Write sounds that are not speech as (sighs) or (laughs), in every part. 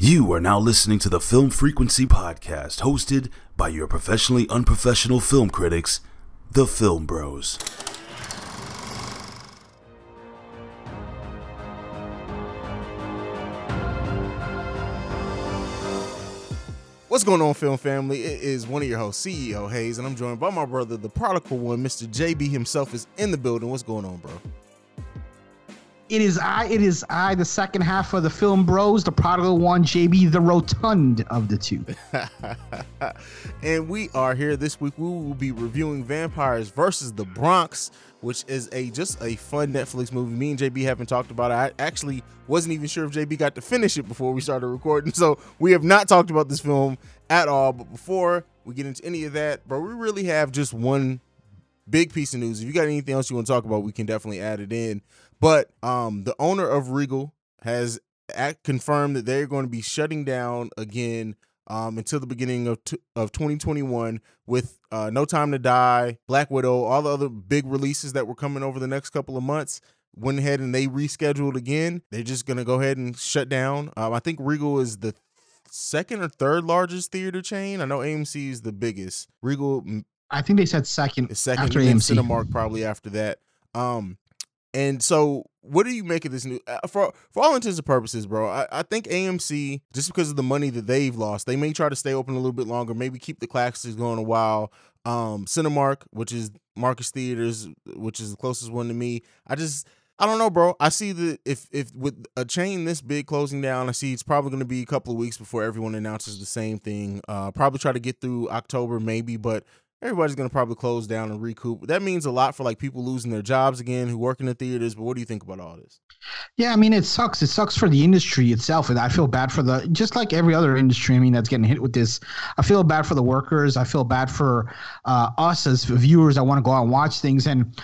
You are now listening to the Film Frequency Podcast, hosted by your professionally unprofessional film critics, the Film Bros. What's going on, film family? It is one of your hosts, CEO Haize, and I'm joined by my brother, the prodigal one, Mr. JayB himself, is in the building. What's going on, bro? It is I, it is I, the second half of the film bros, the prodigal one, JayB, the rotund of the two. (laughs) and we are here this week. We will be reviewing Vampires versus the Bronx, which is a just a fun Netflix movie. Me and JayB haven't talked about it. I actually wasn't even sure if JayB got to finish it before we started recording. (laughs) So we have not talked about this film at all. But before we get into any of that, bro, we really have just one big piece of news. If you got anything else you want to talk about, we can definitely add it in. But um, the owner of Regal has act, confirmed that they're going to be shutting down again um, until the beginning of t- of 2021 with uh, No Time to Die, Black Widow, all the other big releases that were coming over the next couple of months. Went ahead and they rescheduled again. They're just gonna go ahead and shut down. Um, I think Regal is the second or third largest theater chain. I know AMC is the biggest. Regal, I think they said second, second after AMC. Cinemark probably after that. Um, and so, what do you make of this new? Uh, for for all intents and purposes, bro, I, I think AMC just because of the money that they've lost, they may try to stay open a little bit longer, maybe keep the classics going a while. Um, Cinemark, which is Marcus Theaters, which is the closest one to me, I just I don't know, bro. I see that if if with a chain this big closing down, I see it's probably going to be a couple of weeks before everyone announces the same thing. Uh, probably try to get through October, maybe, but everybody's going to probably close down and recoup. That means a lot for like people losing their jobs again who work in the theaters. But what do you think about all this? Yeah, I mean, it sucks. It sucks for the industry itself. And I feel bad for the, just like every other industry, I mean, that's getting hit with this. I feel bad for the workers. I feel bad for uh, us as viewers that want to go out and watch things. And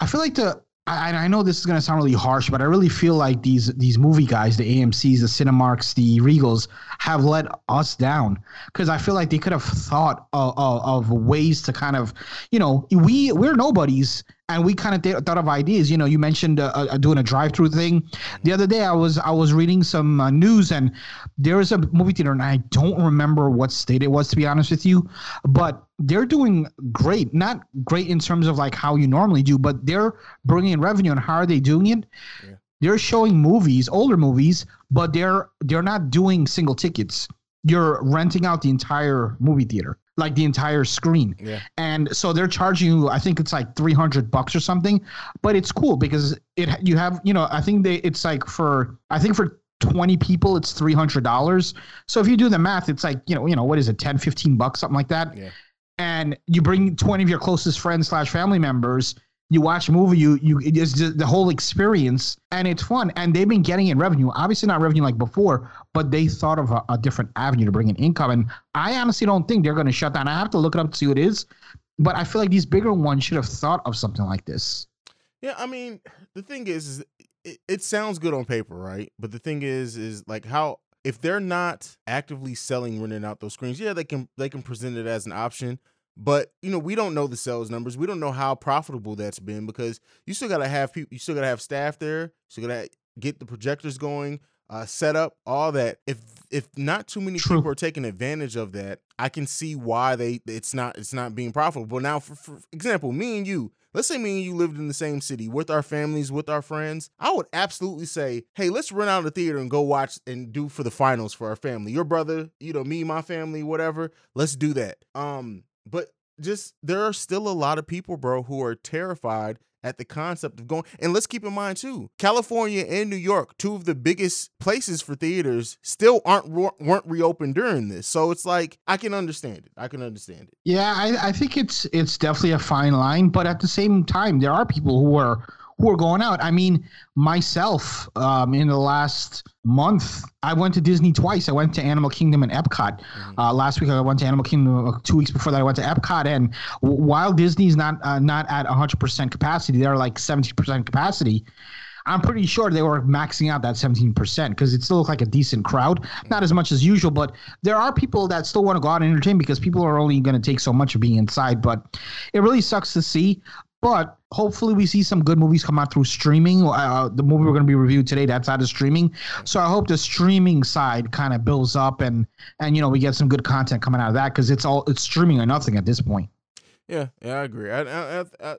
I feel like the, I, I know this is going to sound really harsh, but I really feel like these these movie guys, the AMC's, the Cinemarks, the Regals, have let us down. Because I feel like they could have thought of, of, of, ways to kind of, you know, we we're nobodies and we kind of th- thought of ideas. You know, you mentioned uh, uh, doing a drive-through thing. The other day, I was I was reading some uh, news, and there is a movie theater, and I don't remember what state it was to be honest with you, but they're doing great. Not great in terms of like how you normally do, but they're bringing in revenue. And how are they doing it? Yeah. They're showing movies, older movies, but they're they're not doing single tickets. You're renting out the entire movie theater like the entire screen. Yeah. And so they're charging you, I think it's like 300 bucks or something, but it's cool because it, you have, you know, I think they, it's like for, I think for 20 people, it's $300. So if you do the math, it's like, you know, you know, what is it? 10, 15 bucks, something like that. Yeah. And you bring 20 of your closest friends slash family members you watch a movie, you you it's just the whole experience, and it's fun. And they've been getting in revenue, obviously not revenue like before, but they thought of a, a different avenue to bring in income. And I honestly don't think they're going to shut down. I have to look it up to see what it is, but I feel like these bigger ones should have thought of something like this. Yeah, I mean, the thing is, is it, it sounds good on paper, right? But the thing is, is like how if they're not actively selling renting out those screens, yeah, they can they can present it as an option. But you know, we don't know the sales numbers. We don't know how profitable that's been because you still gotta have people. You still gotta have staff there. You still gotta get the projectors going, uh, set up, all that. If if not too many True. people are taking advantage of that, I can see why they it's not it's not being profitable. Now, for, for example, me and you, let's say me and you lived in the same city with our families, with our friends, I would absolutely say, hey, let's run out of the theater and go watch and do for the finals for our family. Your brother, you know, me, my family, whatever. Let's do that. Um, but just there are still a lot of people, bro, who are terrified at the concept of going. And let's keep in mind too, California and New York, two of the biggest places for theaters, still aren't weren't reopened during this. So it's like I can understand it. I can understand it. Yeah, I, I think it's it's definitely a fine line, but at the same time, there are people who are who are going out. I mean, myself, um, in the last month, I went to Disney twice. I went to Animal Kingdom and Epcot. Mm-hmm. Uh, last week, I went to Animal Kingdom. Uh, two weeks before that, I went to Epcot. And w- while Disney's not uh, not at 100% capacity, they're like 70% capacity. I'm pretty sure they were maxing out that 17% because it still looked like a decent crowd. Not as much as usual, but there are people that still want to go out and entertain because people are only going to take so much of being inside. But it really sucks to see But hopefully, we see some good movies come out through streaming. Uh, the movie we're going to be reviewing today, that's out of streaming. So I hope the streaming side kind of builds up and and you know we get some good content coming out of that because it's all it's streaming or nothing at this point. Yeah, yeah, I agree. I, I, I,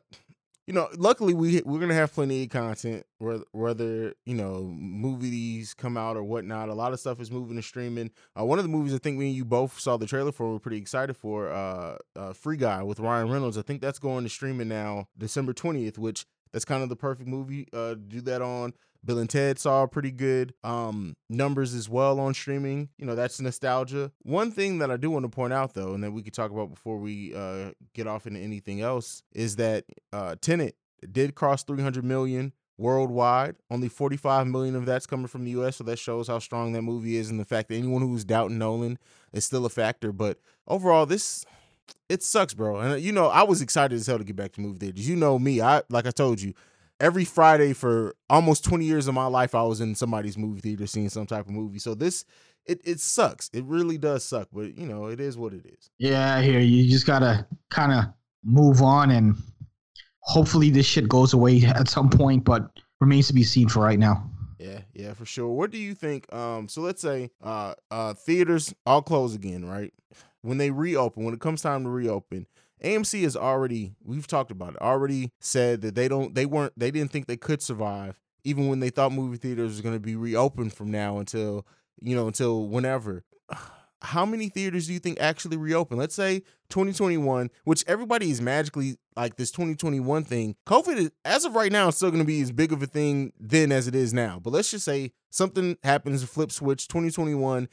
you know, luckily we we're gonna have plenty of content, whether you know movies come out or whatnot. A lot of stuff is moving to streaming. Uh, one of the movies I think me and you both saw the trailer for, we're pretty excited for. Uh, uh, Free Guy with Ryan Reynolds. I think that's going to streaming now, December twentieth, which that's kind of the perfect movie uh, to do that on. Bill and Ted saw pretty good um, numbers as well on streaming. You know, that's nostalgia. One thing that I do want to point out though, and that we could talk about before we uh, get off into anything else, is that uh, Tenet did cross 300 million worldwide. Only 45 million of that's coming from the US, so that shows how strong that movie is and the fact that anyone who's doubting Nolan is still a factor. But overall, this it sucks, bro. And you know, I was excited as hell to get back to movie theaters. You know me, I like I told you, every Friday for almost 20 years of my life, I was in somebody's movie theater seeing some type of movie. So this, it, it sucks. It really does suck, but you know, it is what it is. Yeah, here you just gotta kind of move on and hopefully this shit goes away (laughs) at some point, but remains to be seen for right now. Yeah, yeah, for sure. What do you think? Um, so let's say uh uh theaters all close again, right? When they reopen, when it comes time to reopen, AMC has already we've talked about it already said that they don't they weren't they didn't think they could survive even when they thought movie theaters was going to be reopened from now until you know until whenever. (sighs) How many theaters do you think actually reopen? Let's say 2021 which everybody is magically like this 2021 thing. Covid is, as of right now is still going to be as big of a thing then as it is now. But let's just say something happens flip switch 2021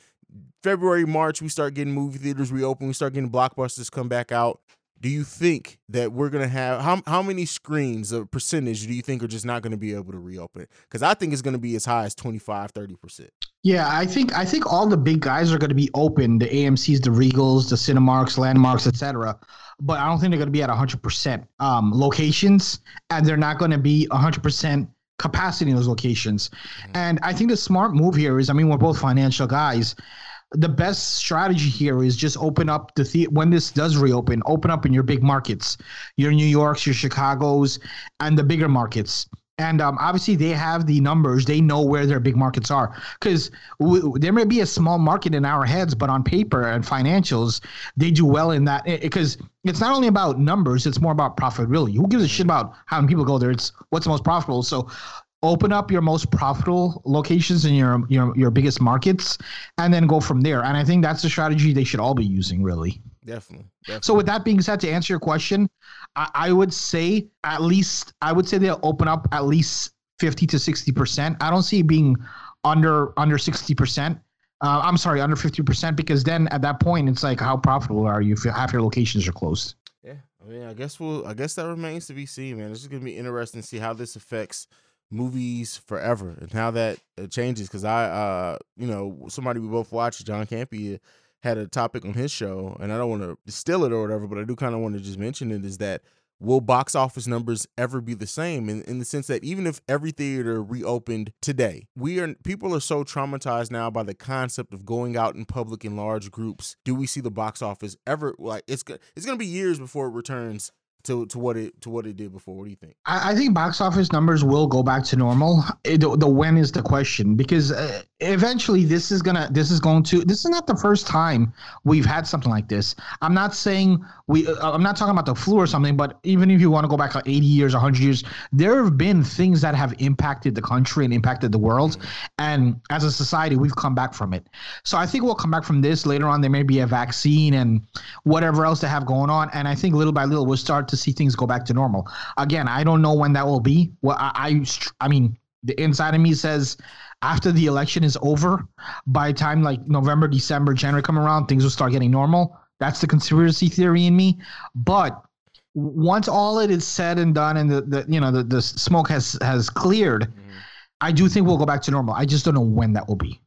February, March, we start getting movie theaters reopen. We start getting blockbusters come back out do you think that we're gonna have how how many screens a percentage do you think are just not gonna be able to reopen? Because I think it's gonna be as high as 25, 30 percent. Yeah, I think I think all the big guys are going to be open. The AMC's, the Regals, the Cinemarks, Landmarks, etc. But I don't think they're going to be at 100% um, locations, and they're not going to be 100% capacity in those locations. Mm-hmm. And I think the smart move here is, I mean, we're both financial guys the best strategy here is just open up the, when this does reopen, open up in your big markets, your New Yorks, your Chicago's, and the bigger markets. And um, obviously, they have the numbers. They know where their big markets are. Because w- there may be a small market in our heads, but on paper and financials, they do well in that. Because it's not only about numbers; it's more about profitability. Who gives a shit about how many people go there? It's what's the most profitable. So open up your most profitable locations in your your your biggest markets and then go from there. And i think that's the strategy they should all be using really. Definitely, definitely. so with that being said to answer your question I, I, would say at least i would say they'll open up at least 50 to 60 percent. I don't see it being under under 60 percent. Uh, i'm sorry under 50 percent because then at that point it's like how profitable are you if half your locations are closed? Yeah i mean i guess we'll i guess that remains to be seen man. It's just gonna be interesting to see how this affects movies forever and how that uh, changes. Because I, uh, you know, somebody we both watched, John Campea, had a topic on his show, and I don't want to steal it or whatever, but I do kind of want to just mention it is that will box office numbers ever be the same in, in the sense that even if every theater reopened today we are people are so traumatized now by the concept of going out in public in large groups do we see the box office ever like it's it's going to be years before it returns to to what it to what it did before. What do you think? I, I think box office numbers will go back to normal. It, the, the, when is the question because uh, eventually this is gonna this is going to this is not the first time we've had something like this. I'm not saying we uh, I'm not talking about the flu or something, but even if you want to go back like 80 years, 100 years, there have been things that have impacted the country and impacted the world, and as a society we've come back from it. So I think we'll come back from this later on. There may be a vaccine and whatever else they have going on, and I think little by little we'll start to see things go back to normal. Again, I don't know when that will be. Well, I, I, I mean, the inside of me says after the election is over, by time like November, December, January come around, things will start getting normal. That's the conspiracy theory in me. But once all it is said and done, and the, the you know the, the smoke has has cleared, mm-hmm. I do think we'll go back to normal. I just don't know when that will be.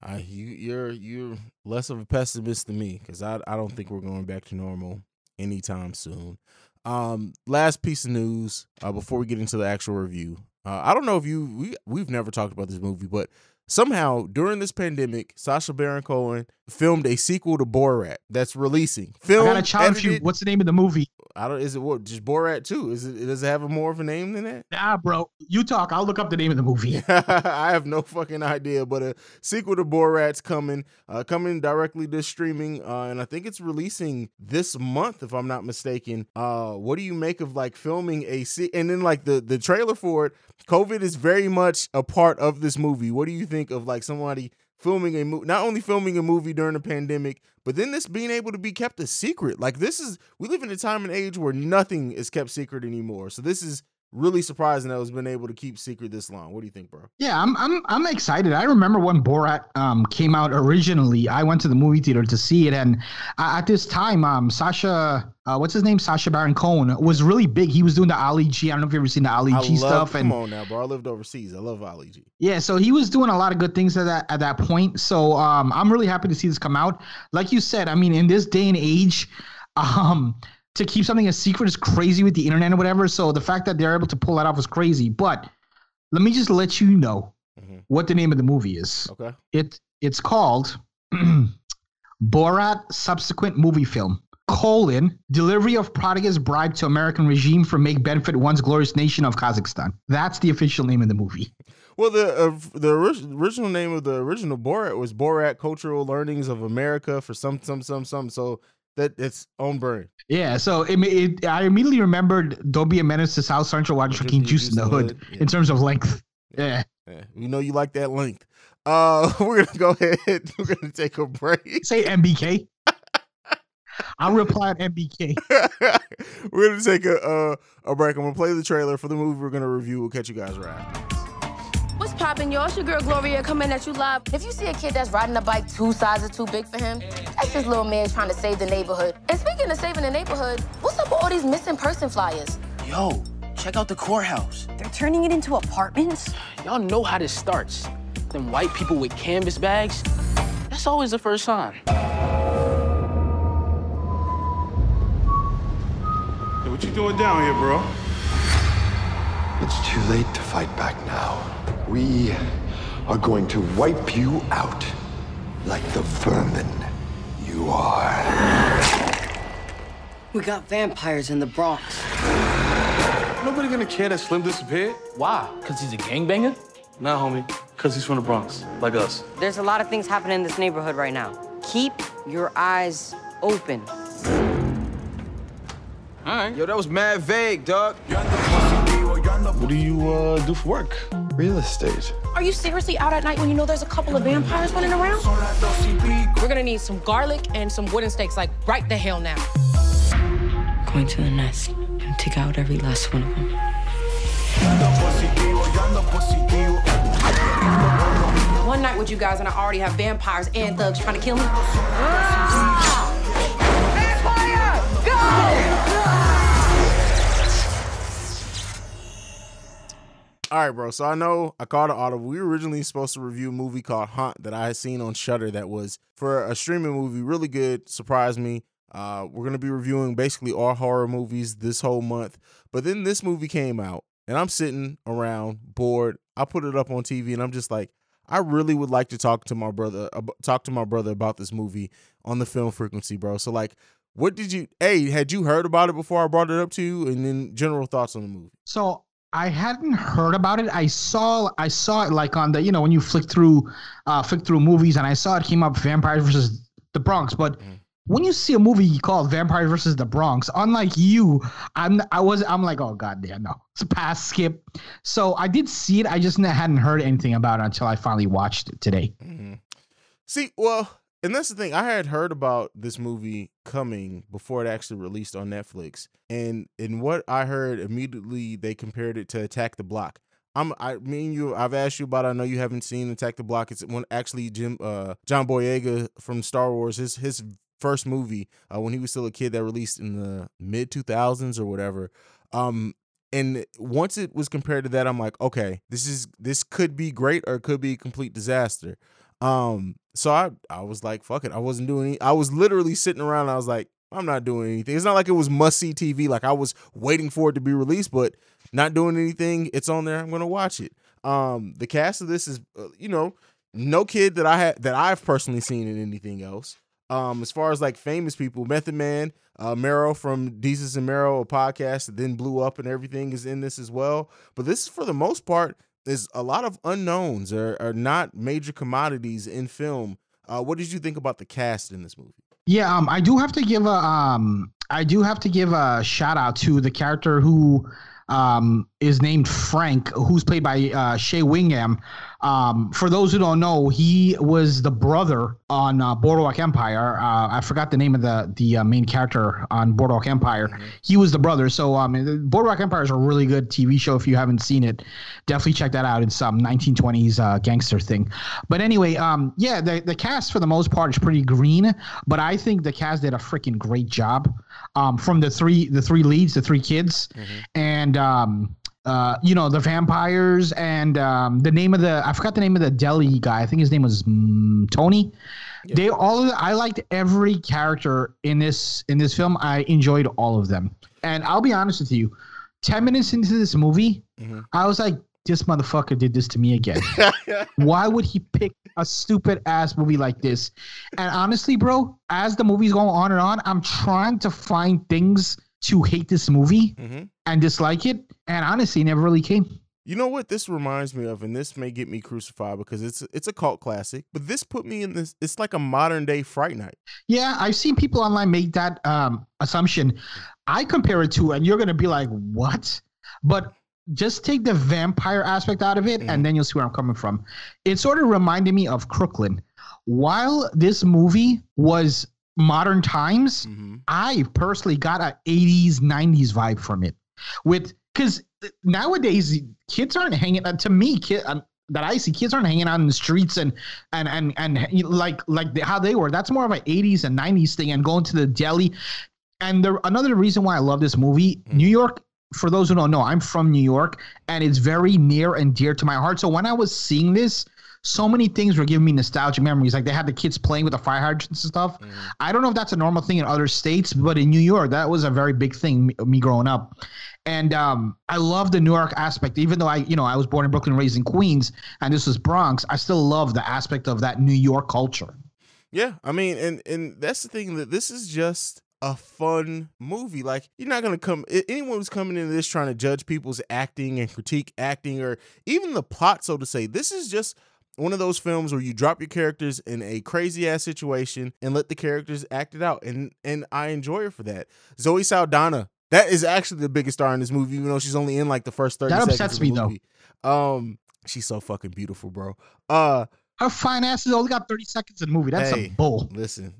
Uh, you, you're you're less of a pessimist than me because I I don't think we're going back to normal anytime soon. Um, last piece of news uh, before we get into the actual review. Uh, I don't know if you we we've never talked about this movie, but somehow during this pandemic, Sacha Baron Cohen filmed a sequel to Borat that's releasing. I Film, gotta challenge you. What's the name of the movie? I don't. Is it what? Just Borat too? Is it? Does it have a more of a name than that? Nah, bro. You talk. I'll look up the name of the movie. (laughs) I have no fucking idea, but a sequel to Borat's coming, uh, coming directly to streaming, uh, and I think it's releasing this month, if I'm not mistaken. Uh, what do you make of like filming a se- and then like the the trailer for it? COVID is very much a part of this movie. What do you think of like somebody filming a movie, not only filming a movie during the pandemic, but then this being able to be kept a secret? Like this is we live in a time and age where nothing is kept secret anymore. So this is really surprising that it's been able to keep secret this long. What do you think, bro? Yeah, I'm I'm I'm excited. I remember when Borat um came out originally. I went to the movie theater to see it, and at this time, um Sacha, uh, what's his name, Sacha Baron Cohen was really big. He was doing the Ali G. I don't know if you've ever seen the Ali I G love, stuff, come and on now, bro. I lived overseas. I love Ali G. yeah, so he was doing a lot of good things at that at that point. So um, I'm really happy to see this come out. Like you said, I mean, in this day and age, (laughs) um, to keep something a secret is crazy with the internet or whatever. So the fact that they're able to pull that off is crazy. But let me just let you know Mhm. what the name of the movie is. Okay. It it's called (clears throat) Borat subsequent movie film. Colon delivery of prodigious bribe to American regime for make benefit once glorious nation of Kazakhstan. That's the official name of the movie. Well, the uh, the original name of the original Borat was Borat Cultural Learnings of America for some some some some. So that it's on burn. Yeah, so it, it I immediately remembered "Don't Be a Menace to South Central" while drinking juice in the hood yeah. in terms of length. Yeah, Yeah, we know you like that length. Uh, (laughs) we're gonna go ahead. (laughs) We're gonna take a break. say MBK. (laughs) I'll reply on MBK. we're gonna take a uh, a break. I'm gonna play the trailer for the movie we're gonna review. We'll catch you guys right. After. What's poppin', y'all? It's your girl Gloria coming at you live. If you see a kid that's riding a bike two sizes too big for him, that's just little man trying to save the neighborhood. And speaking of saving the neighborhood, what's up with all these missing person flyers? Yo, check out the courthouse. They're turning it into apartments? Y'all know how this starts. Them white people with canvas bags. That's always the first sign. Hey, what you doing down here, bro? It's too late to fight back now. We are going to wipe you out like the vermin you are. We got vampires in the Bronx. Nobody gonna care that Slim disappeared? Why? Cause he's a gangbanger? Nah, homie. Cause he's from the Bronx, like us. There's a lot of things happening in this neighborhood right now. Keep your eyes open. All right. Yo, that was mad vague, dog. What do you uh, do for work? Real estate. Are you seriously out at night when you know there's a couple of vampires running around? We're gonna need some garlic and some wooden stakes, like right the hell now. Going to the nest and take out every last one of them. One night with you guys, and I already have vampires and thugs trying to kill me. All right, bro. So I know I called an audible. We were originally supposed to review a movie called Haunt that I had seen on Shudder that was for a streaming movie, really good, surprised me. Uh, we're gonna be reviewing basically all horror movies this whole month. But then this movie came out, and I'm sitting around bored. I put it up on TV, and I'm just like, I really would like to talk to my brother, ab- talk to my brother about this movie on the film frequency, bro. So like, what did you? Hey, had you heard about it before I brought it up to you? And then general thoughts on the movie. So I hadn't heard about it. I saw I saw it like on the you know when you flick through uh flick through movies and I saw it came up Vampires versus the Bronx. But when you see a movie called Vampires versus the Bronx, unlike you, I'm I was I'm like oh god damn no it's a pass skip. So I did see it. I just hadn't heard anything about it until I finally watched it today. See, well, and that's the thing. I had heard about this movie coming before it actually released on Netflix, and in what I heard immediately, they compared it to Attack the Block. I'm, I mean, you. I've asked you about. it. I know you haven't seen Attack the Block. It's one actually Jim, uh, John Boyega from Star Wars. His his first movie uh, when he was still a kid that released in the mid 2000s or whatever. Um, and once it was compared to that, I'm like, okay, this is this could be great or it could be a complete disaster. Um, so I I was like, fuck it. I wasn't doing any, I was literally sitting around I was like, I'm not doing anything. It's not like it was must see TV. Like I was waiting for it to be released, but not doing anything. It's on there. I'm gonna watch it. Um, the cast of this is, uh, you know, no kid that I had that I've personally seen in anything else. Um, as far as like famous people, Method Man, uh, Mero from Desus and Mero, a podcast that then blew up and everything is in this as well. But this, is for the most part, is a lot of unknowns or are not major commodities in film. Uh, what did you think about the cast in this movie? Yeah, um, I do have to give a um, I do have to give a shout out to the character who um, is named Frank, who's played by uh, Shea Whigham. Um, for those who don't know, he was the brother on uh, Boardwalk Empire. Uh, I forgot the name of the the uh, main character on Boardwalk Empire. Mm-hmm. He was the brother. So um, Boardwalk Empire is a really good TV show. If you haven't seen it, definitely check that out. It's some 1920s uh, gangster thing. But anyway, um, yeah, the the cast for the most part is pretty green, but I think the cast did a freaking great job. Um, from the three the three leads, the three kids, mm-hmm. and um, uh, you know, the vampires and um, the name of the I forgot the name of the deli guy. I think his name was mm, Tony. Yeah. They all I liked every character in this in this film. I enjoyed all of them. And I'll be honest with you, ten minutes into this movie, mm-hmm. I was like, this motherfucker did this to me again. (laughs) Why would he pick a stupid ass movie like this? And honestly, bro, as the movie's going on and on, I'm trying to find things to hate this movie mm-hmm. and dislike it, and honestly, never really came. You know what this reminds me of, and this may get me crucified because it's it's a cult classic, but this put me in this. It's like a modern day Fright Night. Yeah, I've seen people online make that um, assumption. I compare it to, and you're gonna be like, "What?" But just take the vampire aspect out of it, mm-hmm. and then you'll see where I'm coming from. It sort of reminded me of Crooklyn. While this movie was modern times, mm-hmm. I personally got a 80s, 90s vibe from it. With because nowadays kids aren't hanging uh, to me, kid um, that I see, kids aren't hanging out in the streets and and and and like like the, how they were. That's more of an 80s and 90s thing and going to the deli. And the another reason why I love this movie, mm-hmm. New York for those who don't know, I'm from New York and it's very near and dear to my heart. So when I was seeing this, so many things were giving me nostalgic memories. Like they had the kids playing with the fire hydrants and stuff. Mm-hmm. I don't know if that's a normal thing in other states, but in New York, that was a very big thing. Me, me growing up, and um, I love the New York aspect. Even though I, you know, I was born in Brooklyn, raised in Queens, and this was Bronx, I still love the aspect of that New York culture. Yeah, I mean, and and that's the thing that this is just a fun movie. Like you're not gonna come anyone who's coming into this trying to judge people's acting and critique acting or even the plot, so to say. This is just one of those films where you drop your characters in a crazy ass situation and let the characters act it out. And and I enjoy it for that. Zoe Saldana, that is actually the biggest star in this movie, even though she's only in like the first 30 that seconds. That upsets me movie. though. Um, she's so fucking beautiful, bro. Uh her fine ass has only got 30 seconds in the movie. That's hey, a bull. Listen.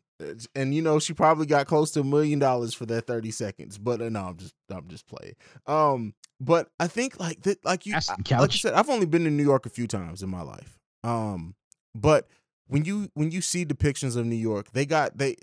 And you know she probably got close to a million dollars for that 30 seconds, but uh, no, I'm just I'm just playing. Um, but I think like that, like you, like you said, I've only been to New York a few times in my life. Um, but when you when you see depictions of New York, they got they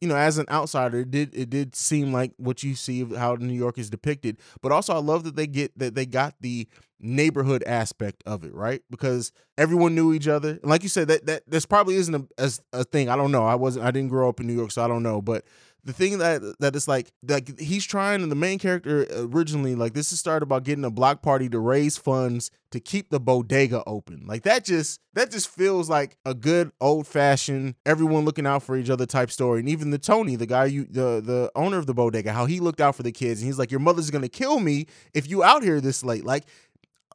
you know, as an outsider, it did it did seem like what you see of how New York is depicted. But also, I love that they get that they got the neighborhood aspect of it, right? Because everyone knew each other. And like you said, that that this probably isn't a, as a thing. I don't know. I wasn't. I didn't grow up in New York, so I don't know. But the thing that that is like like he's trying and the main character originally like this is started about getting a block party to raise funds to keep the bodega open like that just that just feels like a good old fashioned everyone looking out for each other type story and even the tony the guy you the the owner of the bodega how he looked out for the kids and he's like your mother's gonna kill me if you out here this late like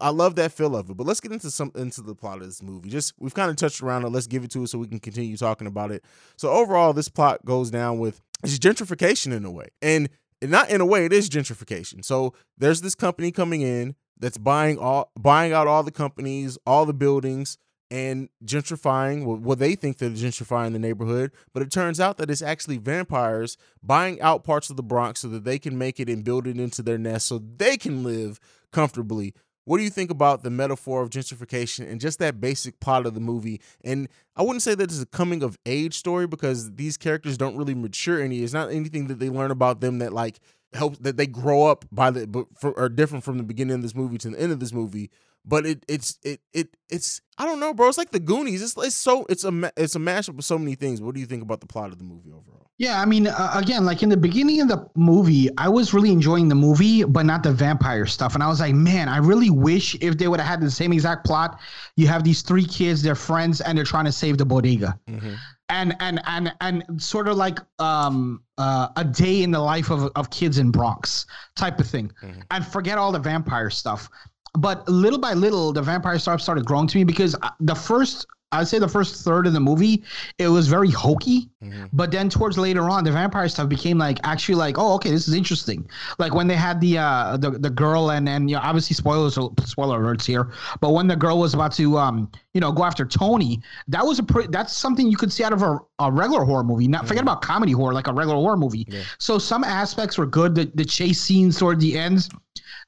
I love that feel of it, but let's get into some into the plot of this movie. Just we've kind of touched around it. Let's give it to it so we can continue talking about it. So overall, this plot goes down with it's gentrification in a way, and not in a way it is gentrification. So there's this company coming in that's buying all buying out all the companies, all the buildings, and gentrifying what they think they're gentrifying the neighborhood. But it turns out that it's actually vampires buying out parts of the Bronx so that they can make it and build it into their nest so they can live comfortably what do you think about the metaphor of gentrification and just that basic plot of the movie? And I wouldn't say that it's a coming of age story because these characters don't really mature any. It's not anything that they learn about them that like helps that they grow up by the but for, are different from the beginning of this movie to the end of this movie. But it it's it it it's I don't know, bro. It's like the Goonies. It's it's so it's a it's a mashup of so many things. What do you think about the plot of the movie overall? Yeah, I mean, uh, again, like in the beginning of the movie, I was really enjoying the movie, but not the vampire stuff. And I was like, man, I really wish if they would have had the same exact plot. You have these three kids, they're friends, and they're trying to save the bodega. Mm-hmm. And and and and sort of like um uh, a day in the life of of kids in Bronx type of thing, mm-hmm. and forget all the vampire stuff but little by little, the vampire stuff started growing to me because uh, the first I'd say the first third of the movie, it was very hokey. Mm-hmm. But then towards later on, the vampire stuff became like actually like, oh, okay, this is interesting. Like when they had the uh the, the girl and and you know, obviously spoilers spoiler alerts here, but when the girl was about to um you know go after Tony, that was a pre- that's something you could see out of a, a regular horror movie. Not mm-hmm. forget about comedy horror, like a regular horror movie. Yeah. So some aspects were good. The the chase scenes toward the ends,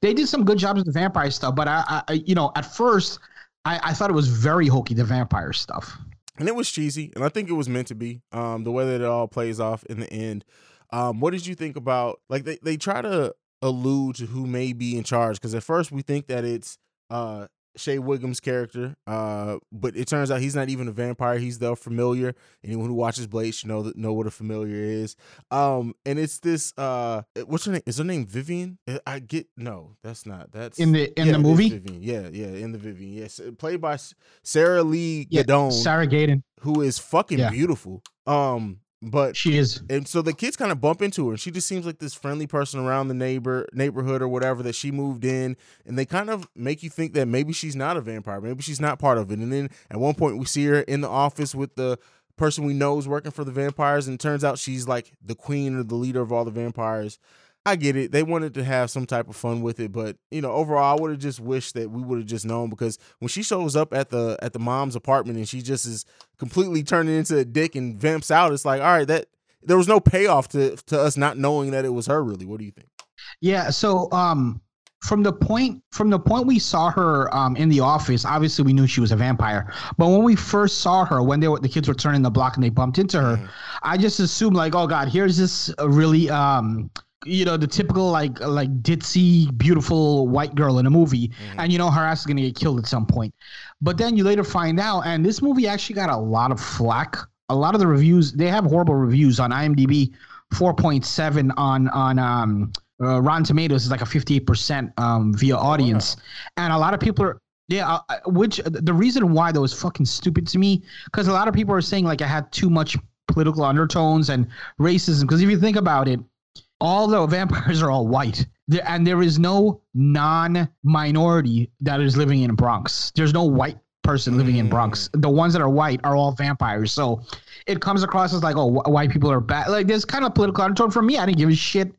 they did some good jobs with the vampire stuff. But I, I you know at first I, I thought it was very hokey, the vampire stuff. And it was cheesy, and I think it was meant to be. Um, the way that it all plays off in the end. Um, what did you think about like they, they try to allude to who may be in charge? Because at first we think that it's uh Shea Whigham's character. Uh, but it turns out he's not even a vampire. He's the familiar. Anyone who watches Blade should know that know what a familiar is. Um, and it's this. Uh, what's her name? Is her name Vivian? Uh, I get no. That's not. That's in the in yeah, the movie. Vivian. Yeah, yeah, in the Vivian. Yes, played by Sarah Lee yeah, Gadon. Sarah Gadon, who is fucking yeah. beautiful. Um, but she is, and so the kids kind of bump into her, and she just seems like this friendly person around the neighbor neighborhood or whatever that she moved in, and they kind of make you think that maybe she's not a vampire, maybe she's not part of it. And then at one point we see her in the office with the person we know is working for the vampires, and it turns out she's like the queen or the leader of all the vampires. I get it. They wanted to have some type of fun with it, but you know, overall, I would have just wished that we would have just known because when she shows up at the at the mom's apartment and she just is completely turning into a dick and vamps out, it's like, all right, that there was no payoff to to us not knowing that it was her. Really, what do you think? Yeah. So, um, from the point from the point we saw her um, in the office, obviously we knew she was a vampire. But when we first saw her, when they were the kids were turning the block and they bumped into her, mm. I just assumed like, oh god, here's this really um you know the typical like like ditzy beautiful white girl in a movie mm-hmm. and you know her ass is gonna get killed at some point but then you later find out and this movie actually got a lot of flack a lot of the reviews they have horrible reviews on imdb 4.7 on on um uh, rotten tomatoes is like a 58% um via oh, audience wow. and a lot of people are yeah, uh, uh which the reason why that was fucking stupid to me because a lot of people are saying like I had too much political undertones and racism. Because if you think about it, all the vampires are all white and there is no non-minority that is living in Bronx. There's no white person living in Bronx. Mm. The ones that are white are all vampires. So it comes across as like, oh, wh- white people are bad. Like there's kind of political undertone for me. I didn't give a shit,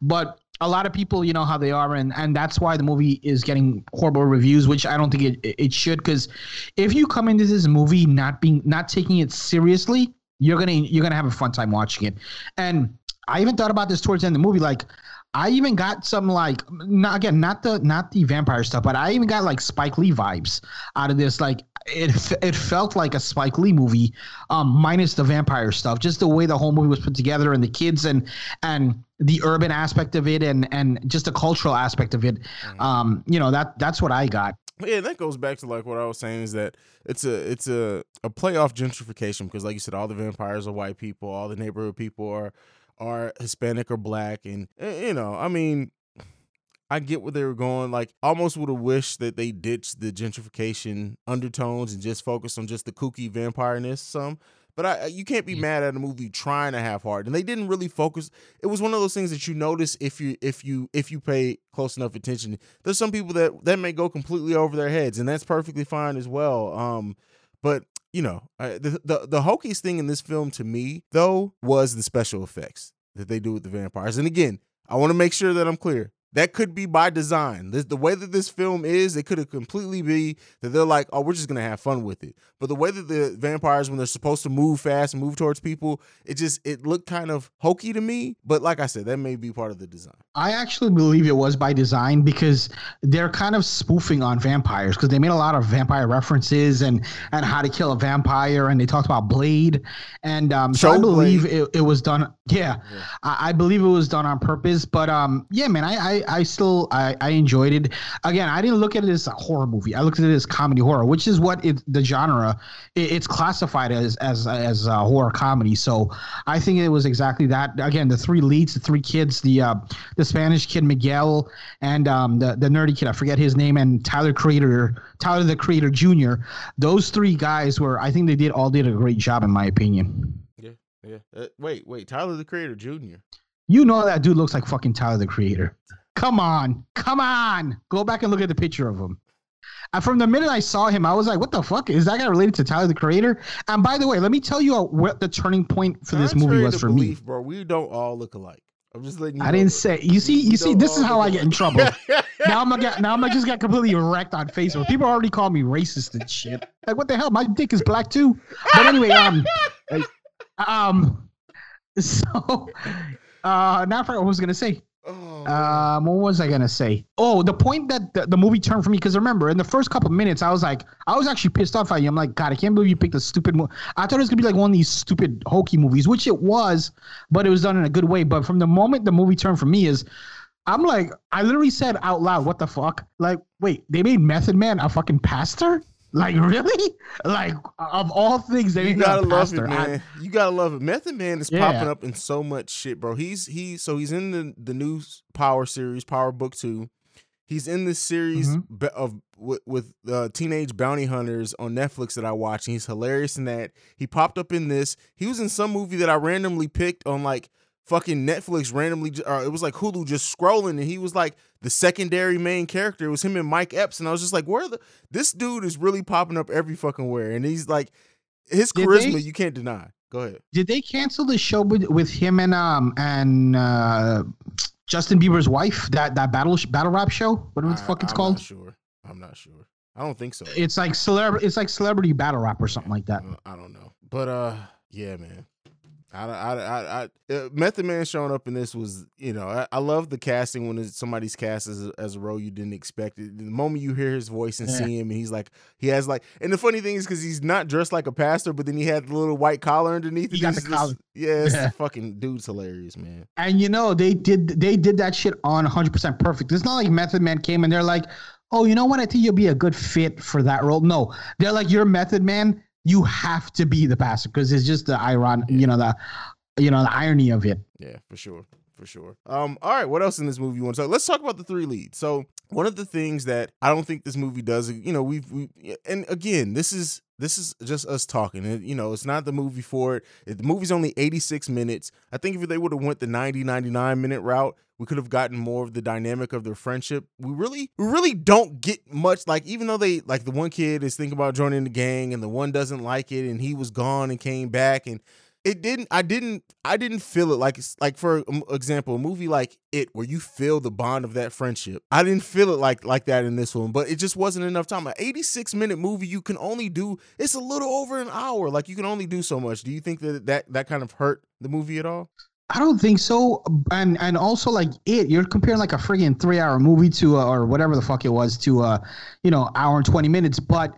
but a lot of people, you know how they are, and and that's why the movie is getting horrible reviews, which I don't think it it should. Because if you come into this movie not being not taking it seriously, you're gonna you're gonna have a fun time watching it, and I even thought about this towards the end of the movie. Like, I even got some like, not again, not the not the vampire stuff, but I even got like Spike Lee vibes out of this. Like, it it felt like a Spike Lee movie, um, minus the vampire stuff. Just the way the whole movie was put together, and the kids, and and the urban aspect of it, and and just the cultural aspect of it. Mm-hmm. Um, you know that that's what I got. Yeah, that goes back to like what I was saying is that it's a it's a a playoff gentrification because like you said, all the vampires are white people, all the neighborhood people are are Hispanic or black, and eh, you know, I mean, I get where they were going. Like, almost would have wished that they ditched the gentrification undertones and just focus on just the kooky vampireness some. But I, you can't be mad at a movie trying to have heart, and they didn't really focus. It was one of those things that you notice if you if you if you pay close enough attention. There's some people that that may go completely over their heads, and that's perfectly fine as well. Um, but you know, the, the the hokiest thing in this film to me though was the special effects that they do with the vampires. And again, I want to make sure that I'm clear that could be by design. This, the way that this film is, it could have completely be that they're like, oh, we're just gonna have fun with it. But the way that the vampires, when they're supposed to move fast and move towards people, it just it looked kind of hokey to me. But like I said, that may be part of the design. I actually believe it was by design because they're kind of spoofing on vampires because they made a lot of vampire references and and how to kill a vampire and they talked about Blade and um, so I believe it, it was done. Yeah, yeah. I, I, believe it was done on purpose. But um, yeah, man, I, I I still I, I enjoyed it. Again, I didn't look at it as a horror movie. I looked at it as comedy horror, which is what it, the genre it, it's classified as as as a horror comedy. So I think it was exactly that. Again, the three leads, the three kids, the uh, the Spanish kid Miguel, and um, the the nerdy kid I forget his name, and Tyler Creator Tyler the Creator Jr. Those three guys were I think they did all did a great job in my opinion. Yeah, yeah. Uh, wait, wait. Tyler the Creator Jr. You know that dude looks like fucking Tyler the Creator. Come on, come on. Go back and look at the picture of him. And from the minute I saw him, I was like, "What the fuck is that guy related to Tyler the Creator?" And by the way, let me tell you what the turning point for this movie was for belief, me. bro. We don't all look alike. I'm just letting you. I didn't say. You see, you We see, this is how I get in trouble. (laughs) now I'm gonna get. Now I'm gonna just get completely wrecked on Facebook. People already call me racist and shit. Like, what the hell? My dick is black too. But anyway, um, (laughs) like, um, (laughs) so, uh, now I forgot what I was gonna say. Oh, Um, what was I gonna say? Oh, the point that the, the movie turned for me because remember in the first couple minutes I was like, I was actually pissed off at you. I'm like, God, I can't believe you picked a stupid. Mo-. I thought it was gonna be like one of these stupid hokey movies, which it was, but it was done in a good way. But from the moment the movie turned for me is, I'm like, I literally said out loud, "What the fuck?" Like, wait, they made Method Man a fucking pastor? Like, (laughs) really? Like, of all things, they you gotta a love it, pastor. I- man. you gotta love it. Method Man is Yeah. popping up in so much shit, bro. He's he so he's in the the new Power series, Power Book Two. He's in this series Mm-hmm. of with, with uh, teenage bounty hunters on Netflix that I watch, and he's hilarious in that. He popped up in this. He was in some movie that I randomly picked on like fucking Netflix randomly. Or it was like Hulu just scrolling, and he was like the secondary main character. It was him and Mike Epps, and I was just like, where the this dude is really popping up every fucking where, and he's like his Did charisma they- you can't deny. Go ahead. Did they cancel the show with, with him and um and uh Justin Bieber's wife? That that battle battle rap show? Whatever the fuck it's I'm called. Not sure. I'm not sure. I don't think so. It's like celeb. It's like celebrity battle rap or something like that. Uh, I don't know. But uh, yeah, man. I, I, I, I uh, Method Man showing up in this was, you know, I, I love the casting when somebody's cast as a, as a role you didn't expect. It. The moment you hear his voice and Yeah. see him, and he's like, he has like, and the funny thing is because he's not dressed like a pastor, but then he had the little white collar underneath. He got the collar. Yeah, it's Yeah. fucking dude's hilarious, man. And you know they did they did that shit on 100 percent perfect. It's not like Method Man came and they're like, oh, you know what? I think you'll be a good fit for that role. No, they're like, you're Method Man. You have to be the pastor because it's just the iron, you know the, you know the irony of it. Yeah, for sure. For sure. Um, all right, what else in this movie you want to talk? Let's talk about the three leads. So one of the things that I don't think this movie does, you know, we've we and again, this is this is just us talking. It, you know, it's not the movie for it. It- The movie's only 86 minutes. I think if they would have went the 90, 99 minute route, we could have gotten more of the dynamic of their friendship. We really, we really don't get much. Like, even though they like the one kid is thinking about joining the gang and the one doesn't like it, and he was gone and came back, and it didn't i didn't i didn't feel it like like for example a movie like it where you feel the bond of that friendship i didn't feel it like like that in this one but it just wasn't enough time an 86 minute movie you can only do it's a little over an hour like you can only do so much do you think that that that kind of hurt the movie at all I don't think so. And and also like it, you're comparing like a friggin' three hour movie to uh, or whatever the fuck it was to uh, you know, hour and twenty minutes. But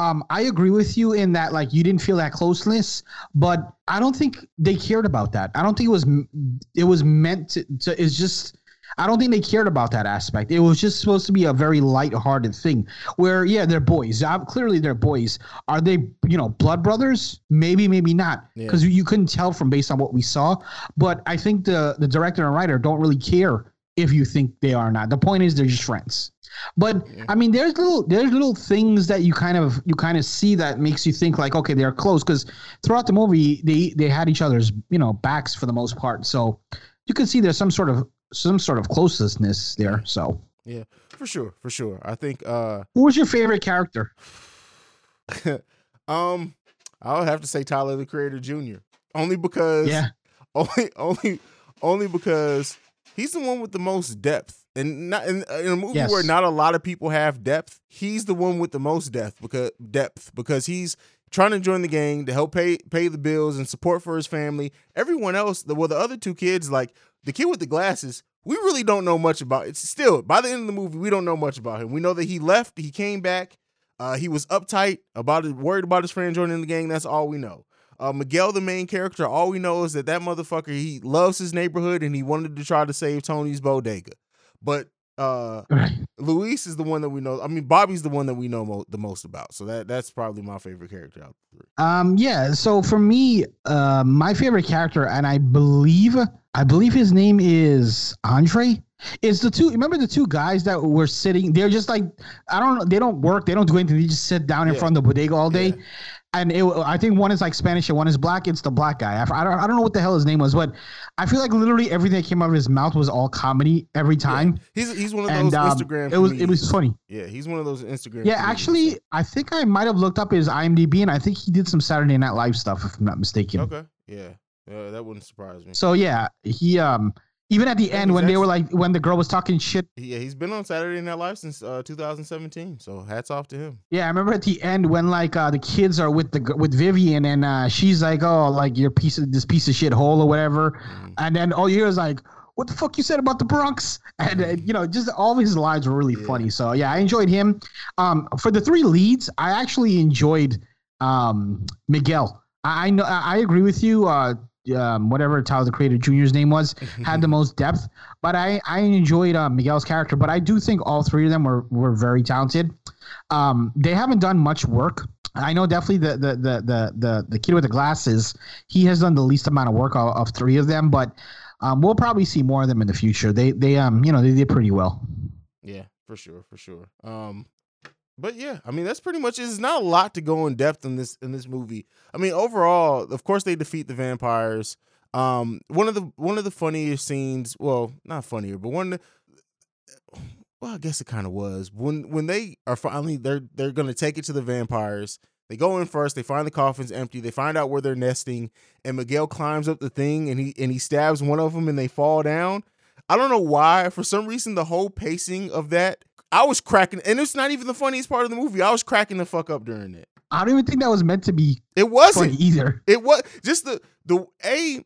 um, I agree with you in that like you didn't feel that closeness, but I don't think they cared about that. I don't think it was it was meant to. to it's just. I don't think they cared about that aspect. It was just supposed to be a very light-hearted thing. Where, yeah, they're boys. Uh, clearly, they're boys. Are they, you know, blood brothers? Maybe, maybe not. Yeah. Because you couldn't tell from based on what we saw. But I think the the director and writer don't really care if you think they are or not. The point is they're just friends. But I mean, there's little there's little things that you kind of you kind of see that makes you think like, okay, they're close because throughout the movie they they had each other's you know backs for the most part. So you can see there's some sort of some sort of closeness there. So yeah for sure for sure i think uh who was your favorite character? (laughs) um i would have to say tyler the creator jr only because Yeah. (laughs) only only only because he's the one with the most depth and not in, in a movie Yes. where not a lot of people have depth he's the one with the most depth because depth because he's trying to join the gang to help pay pay the bills and support for his family everyone else the well the other two kids like the kid with the glasses we really don't know much about it's still by the end of the movie we don't know much about him we know that he left he came back uh, he was uptight about it worried about his friend joining the gang that's all we know uh, Miguel, the main character, all we know is that that motherfucker he loves his neighborhood and he wanted to try to save Tony's bodega. But uh. (laughs) Luis is the one that we know. I mean, Bobby's the one that we know mo- the most about. So that that's probably my favorite character out of the three. Um, yeah. So for me, uh, my favorite character, and I believe, I believe his name is Andre. Is the two? Remember the two guys that were sitting? They're just like I don't know. They don't work. They don't do anything. They just sit down in Yeah. front of the bodega all day. Yeah. And it, I think one is like Spanish and one is black. It's the black guy. I, I don't. I don't know what the hell his name was, but I feel like literally everything that came out of his mouth was all comedy every time. He's he's one of And those um, Instagram. it was it was funny. Yeah, he's one of those Instagram. Yeah, comedians. actually, I think I might have looked up his IMDb, and I think he did some Saturday Night Live stuff, if I'm not mistaken. Okay. Yeah. Uh, that wouldn't surprise me. So yeah, he um even at the end when they were like when the girl was talking shit. Yeah, he's been on Saturday Night Live since uh, 2017. So hats off to him. Yeah, I remember at the end when like uh the kids are with the with Vivian and uh she's like, oh, like you're piece of this piece of shit hole or whatever, Mm-hmm. and then all you hear is like. What the fuck you said about the Bronx? (laughs) And uh, you know, just all of his lines were really Yeah. funny. So yeah, I enjoyed him. Um, for the three leads, I actually enjoyed um Miguel. I, I know I I agree with you. Uh, um, whatever Tyler the Creator Jr.'s name was (laughs) had the most depth, but I I enjoyed uh, Miguel's character. But I do think all three of them were were very talented. Um, they haven't done much work. I know definitely the the the the the, the kid with the glasses. He has done the least amount of work of, of three of them, but um, we'll probably see more of them in the future. They they um you know they did pretty well. Yeah, for sure, for sure. Um, but yeah, I mean that's pretty much it. Not a lot to go in depth in this in this movie. I mean, overall, of course, they defeat the vampires. Um, one of the one of the funniest scenes, well, not funnier, but one of the, well, I guess it kind of was when when they are finally they're they're gonna take it to the vampires. They go in first. They find the coffins empty. They find out where they're nesting, and Miguel climbs up the thing and he and he stabs one of them, and they fall down. I don't know why. For some reason, the whole pacing of that, I was cracking, and it's not even the funniest part of the movie. I was cracking the fuck up during it. I don't even think that was meant to be It wasn't. either. It was just the the a.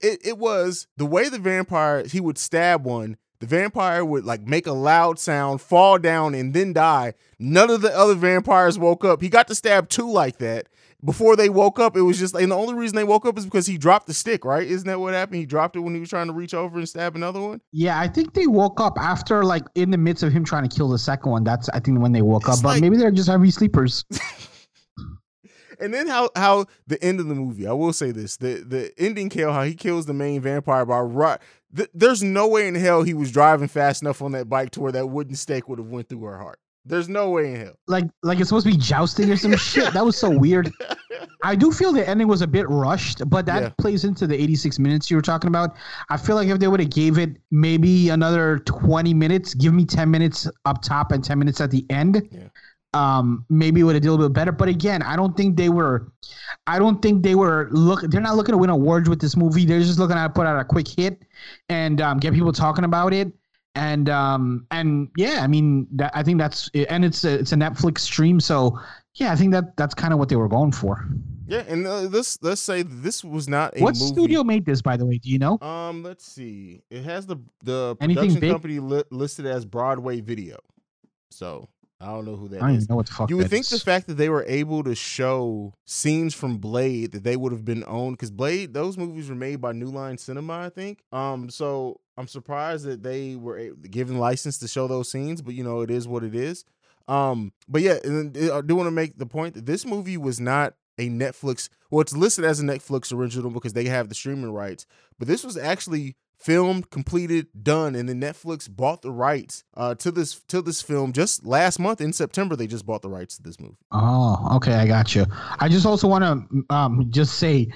It, it was the way the vampire he would stab one. The vampire would like make a loud sound, fall down, and then die. None of the other vampires woke up. He got to stab two like that. Before they woke up, it was just, and the only reason they woke up is because he dropped the stick, right? Isn't that what happened? He dropped it when he was trying to reach over and stab another one. Yeah, I think they woke up after like in the midst of him trying to kill the second one. That's I think when they woke It's up. But maybe they're just heavy sleepers. (laughs) (laughs) And then how how the end of the movie, I will say this: the the ending kill, how he kills the main vampire by right. Th- there's no way in hell he was driving fast enough on that bike to where that wooden stake would have went through her heart. There's no way in hell. like like it's supposed to be jousting or some (laughs) shit. That was so weird. I do feel the ending was a bit rushed, but that Yeah. plays into the 86 minutes you were talking about. I feel like if they would have gave it maybe another 20 minutes, give me 10 minutes up top and 10 minutes at the end, Yeah. um, maybe it would have did a little bit better. But again, I don't think they were. I don't think they were look. They're not looking to win awards with this movie. They're just looking to put out a quick hit and um, get people talking about it. And um and yeah, I mean that I think that's and it's a, it's a Netflix stream, so yeah, I think that that's kind of what they were going for. Yeah, and uh, this let's say this was not a What movie. studio made this, by the way? Do you know? Um, let's see. It has the the Anything production big? company li- listed as Broadway Video. So I don't know who that I is. know what the fuck. You would think the fact that they were able to show scenes from Blade that they would have been owned because Blade, those movies were made by New Line Cinema, I think. Um, so I'm surprised that they were given license to show those scenes, but you know it is what it is. Um, but yeah, and I do want to make the point that this movie was not a Netflix. Well, it's listed as a Netflix original because they have the streaming rights, but this was actually filmed, completed, done, and then Netflix bought the rights uh, to this to this film just last month in September. They just bought the rights to this movie. Oh, okay, I got you. I just also want to um just say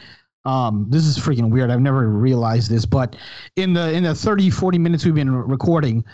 um this is freaking weird. I've never realized this, but in the in the 30 40 minutes we've been recording,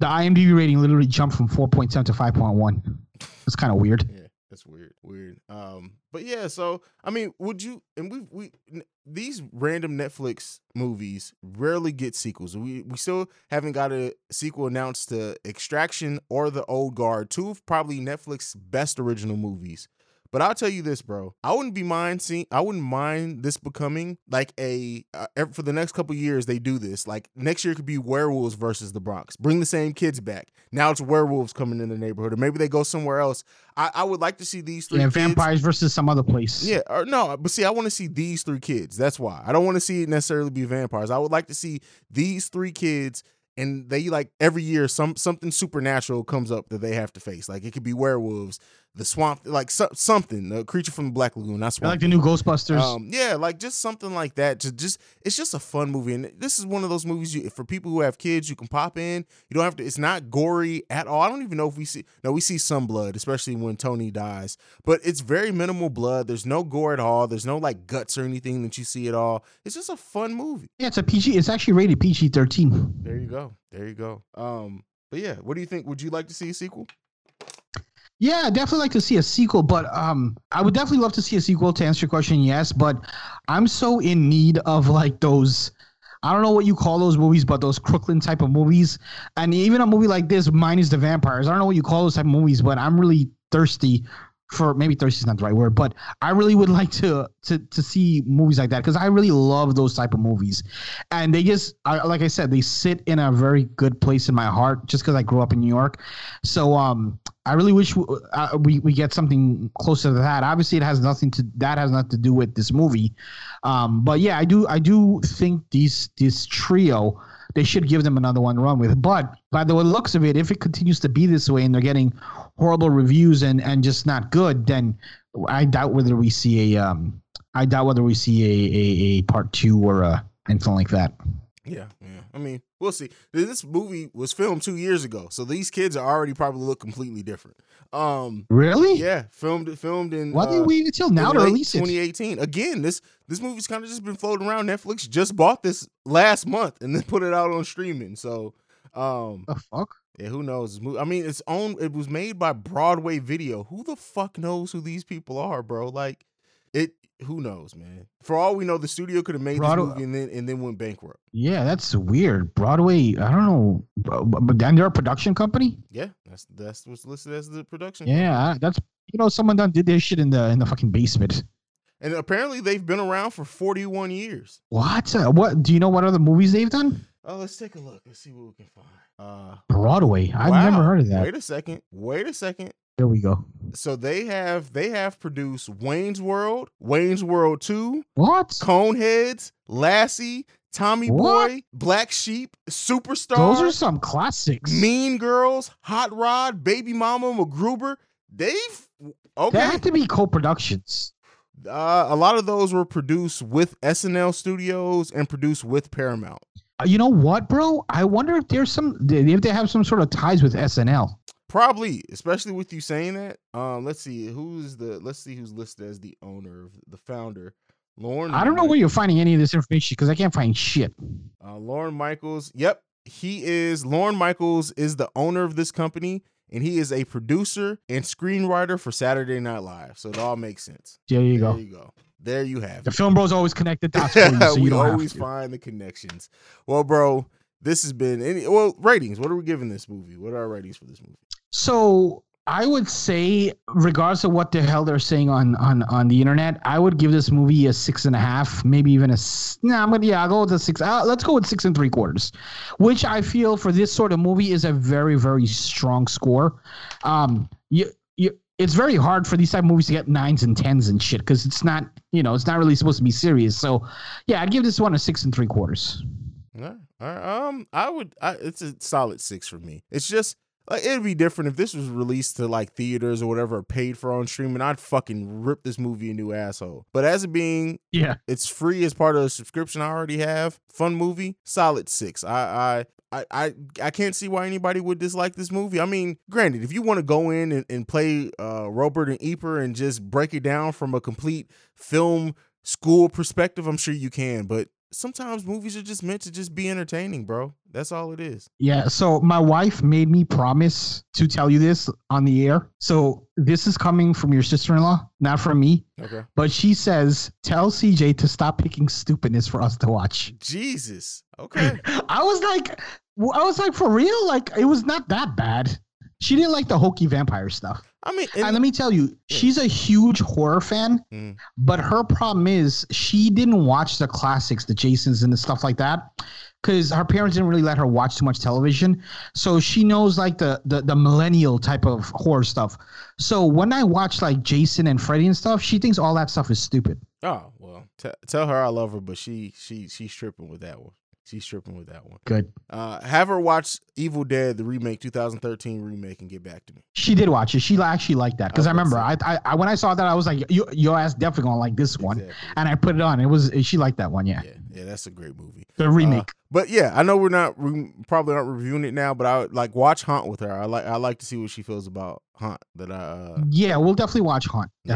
the IMDb rating literally jumped from 4.7 to 5.1. It's kind of weird. Yeah, that's weird. Weird. Um, but yeah, so I mean, would you and we we these random Netflix movies rarely get sequels. We we still haven't got a sequel announced to Extraction or The Old Guard, two of probably Netflix's best original movies. But I'll tell you this, bro. I wouldn't be mind seeing. I wouldn't mind this becoming like a uh, for the next couple years. They do this. Like next year could be werewolves versus the Bronx. Bring the same kids back. Now it's werewolves coming in the neighborhood, or maybe they go somewhere else. I, I would like to see these three. Yeah, kids- vampires versus some other place. yeah, or no, but see, I want to see these three kids. That's why I don't want to see it necessarily be vampires. I would like to see these three kids and they like every year some something supernatural comes up that they have to face. Like it could be werewolves, the swamp, like so, something, a creature from the Black Lagoon. That's I like the new Ghostbusters. um, yeah, like just something like that. To just it's just a fun movie, and this is one of those movies you, for people who have kids. You can pop in. You don't have to. It's not gory at all. I don't even know if we see. No, we see some blood, especially when Tony dies. But it's very minimal blood. There's no gore at all. There's no like guts or anything that you see at all. It's just a fun movie. yeah, it's a PG. It's actually rated PG thirteen. There you go. There you go. Um, but yeah, what do you think? Would you like to see a sequel? Yeah, I'd definitely like to see a sequel, but um, I would definitely love to see a sequel. To answer your question, yes, but I'm so in need of like those. I don't know what you call those movies, but those Crooklyn type of movies, and even a movie like this, minus the vampires. I don't know what you call those type of movies, but I'm really thirsty for maybe thirsty is not the right word, but I really would (laughs) like to to to see movies like that because I really love those type of movies, and they just I, like I said, they sit in a very good place in my heart just because I grew up in New York. So um, I really wish w- uh, we we get something closer to that. Obviously, it has nothing to that has nothing to do with this movie, um, but yeah, I do I do think these this trio they should give them another one run with. But by the looks of it, if it continues to be this way and they're getting horrible reviews and and just not good, then I doubt whether we see a um I doubt whether we see a a, a part two or a anything like that. Yeah, yeah. I mean, we'll see. This movie was filmed two years ago, so these kids are already probably look completely different. Um, Really? yeah, filmed filmed in. Why uh, did we wait until now to release it? 2018. Again, this this movie's kind of just been floating around. Netflix just bought this last month and then put it out on streaming. So, um, The fuck? yeah, who knows? I mean, it's own. It was made by Broadway Video. Who the fuck knows who these people are, bro? Like. Who knows, man? For all we know, the studio could have made Broadway- this movie and then and then went bankrupt. Yeah, that's weird. Broadway. I don't know, but, then they're a production company. Yeah, that's that's what's listed as the production. Yeah, that's you know someone done did their shit in the in the fucking basement. and apparently they've been around for 41 years. What? Uh, what? Do you know what other movies they've done? Oh, let's take a look. Let's see what we can find. Uh, Broadway. I've wow. never heard of that. Wait a second. Wait a second. There we go. So they have they have produced Wayne's World, Wayne's World 2, What? Coneheads, Lassie, Tommy What? Boy, Black Sheep, Superstar, Those are some classics. Mean Girls, Hot Rod, Baby Mama, MacGruber. They've They okay. have to be co-productions. Uh, a lot of those were produced with SNL Studios and produced with Paramount. Uh, You know what, bro? I wonder if there's some if they have some sort of ties with SNL. Probably, especially with you saying that. Um, let's see who's the let's see who's listed as the owner, the founder. Lorne. I don't know where you're finding any of this information because I can't find shit. Uh, Lorne Michaels. Yep, he is. Lorne Michaels is the owner of this company, and he is a producer and screenwriter for Saturday Night Live. So it all makes sense. There you There go. There you go. There you have The it. film bros always connect the dots for you, (laughs) so you we don't always find the connections. Well, bro, this has been any well ratings. What are we giving this movie? What are our ratings for this movie? So I would say, regardless of what the hell they're saying on on on the internet, I would give this movie a six and a half, maybe even a. Nah, I'm gonna yeah, I'll go with a six. Uh, let's go with six and three quarters, which I feel for this sort of movie is a very very strong score. Um, you you. It's very hard for these type of movies to get nines and tens and shit because it's not, you know, it's not really supposed to be serious. So, yeah, I'd give this one a six and three quarters. All right, all right. Um, I would. I, it's a solid six for me. It's just like it'd be different if this was released to like theaters or whatever, or paid for on streaming. I'd fucking rip this movie a new asshole. But as it being, Yeah, it's free as part of the subscription I already have. Fun movie, solid six. I I. I, I, I can't see why anybody would dislike this movie. I mean, granted, if you want to go in and, and play uh, Robert and Eper and just break it down from a complete film school perspective, I'm sure you can. But sometimes movies are just meant to just be entertaining, bro. That's all it is. Yeah, so my wife made me promise to tell you this on the air. So this is coming from your sister-in-law, not from me. Okay. But she says, "Tell CJ to stop picking stupidness for us to watch." Jesus. (laughs) Okay. I was like, I was like, for real? Like it was not that bad. She didn't like the hokey vampire stuff. I mean, And let me tell you, she's a huge horror fan, Mm. but her problem is she didn't watch the classics, the Jasons and the stuff like that, because her parents didn't really let her watch too much television. So she knows like the, the the millennial type of horror stuff. So when I watch like Jason and Freddy and stuff, she thinks all that stuff is stupid. oh well, t- tell her I love her, but she she she's tripping with that one. She's tripping with that one. Good. Uh, have her watch Evil Dead, the remake, 2013 remake, and get back to me. She did watch it. She actually liked that because I Okay, remember I, I, I when I saw that I was like, you, your ass definitely gonna like this one, Exactly. and I put it on. It was she liked that one. Yeah, Yeah, yeah, that's a great movie. the remake. Uh, but yeah, I know we're not we probably aren't reviewing it now, but I would like watch Hunt with her. I like I like to see what she feels about Hunt. That I uh, yeah, we'll definitely watch Hunt. Yeah.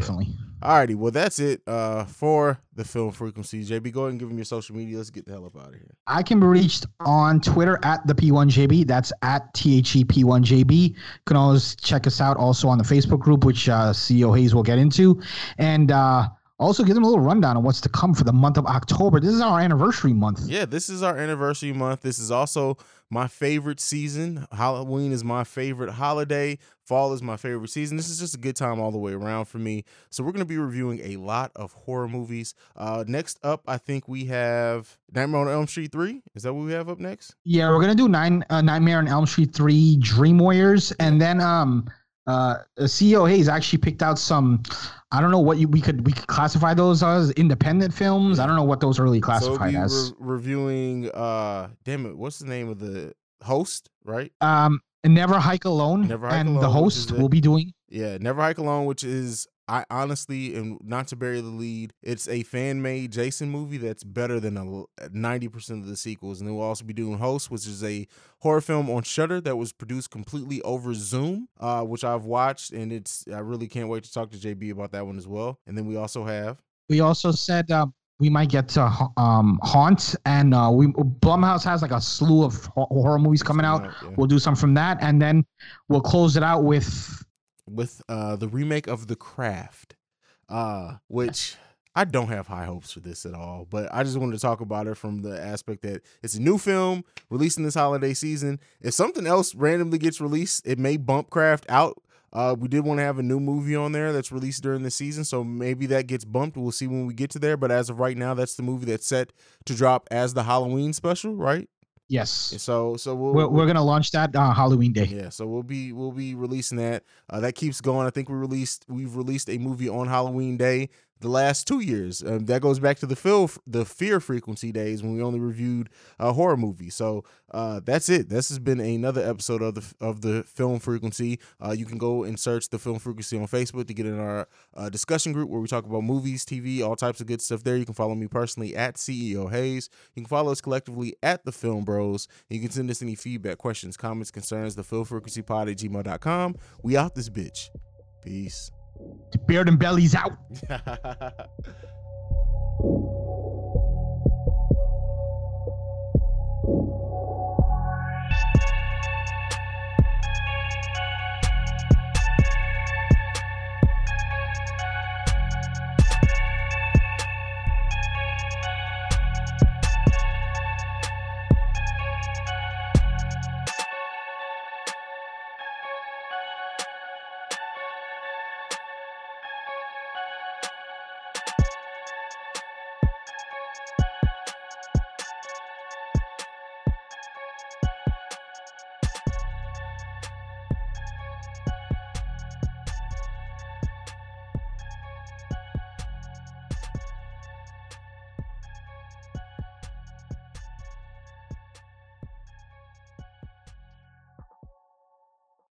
Alrighty, well that's it uh for the film frequency. JayB, go ahead and give them your social media. Let's get the hell up out of here. I can be reached on Twitter at the P1JB. That's at E THEP1JB. You can always check us out also on the Facebook group, which uh, CEO Haize will get into. And uh, also give them a little rundown on what's to come for the month of October. This is our anniversary month. Yeah, this is our anniversary month. This is also my favorite season. Halloween is my favorite holiday. Fall is my favorite season. This is just a good time all the way around for me. So we're gonna be reviewing a lot of horror movies. Uh, next up, I think we have Nightmare on Elm Street three. Is that what we have up next? Yeah, we're gonna do nine uh, Nightmare on Elm Street three Dream Warriors, and then um uh CEO Haize actually picked out some. I don't know what you, we could we could classify those as independent films. I don't know what those are really so classified be as. re- reviewing. Uh, damn it, what's the name of the host? Right? Um, Never Hike Alone, Never Hike and the Alone, is host will be doing. Yeah, Never Hike Alone, which is I honestly and not to bury the lead, it's a fan made Jason movie that's better than a ninety percent of the sequels. And then we'll also be doing Host, which is a horror film on Shudder that was produced completely over Zoom, uh, which I've watched, and it's I really can't wait to talk to JayB about that one as well. And then we also have We also said uh, we might get to um, Haunt, and uh, we Blumhouse has like a slew of horror movies coming out. yeah, We'll do some from that, and then we'll close it out with with uh, the remake of The Craft, uh, which. I don't have high hopes for this at all, but I just wanted to talk about it from the aspect that it's a new film releasing this holiday season. If something else randomly gets released, it may bump Craft out. Uh, we did want to have a new movie on there that's released during the season, so maybe that gets bumped. We'll see when we get to there. But as of right now, that's the movie that's set to drop as the Halloween special, right? yes. So, so we'll, We're, we're gonna launch that uh, Halloween day. yeah, so we'll be we'll be releasing that. Uh, that keeps going. I think we released we've released a movie on Halloween Day the last two years. Um, that goes back to the feel the fear frequency days when we only reviewed a horror movie. So uh, that's it. This has been another episode of the of the film frequency. Uh, you can go and search the film frequency on Facebook to get in our uh, discussion group where we talk about movies, TV, all types of good stuff. There, you can follow me personally at CEO Haize. You can follow us collectively at the Film Bros. You can send us any feedback, questions, comments, concerns. The film frequency pod at gmail.com. We out this bitch. Peace. Beard and bellies out. (laughs)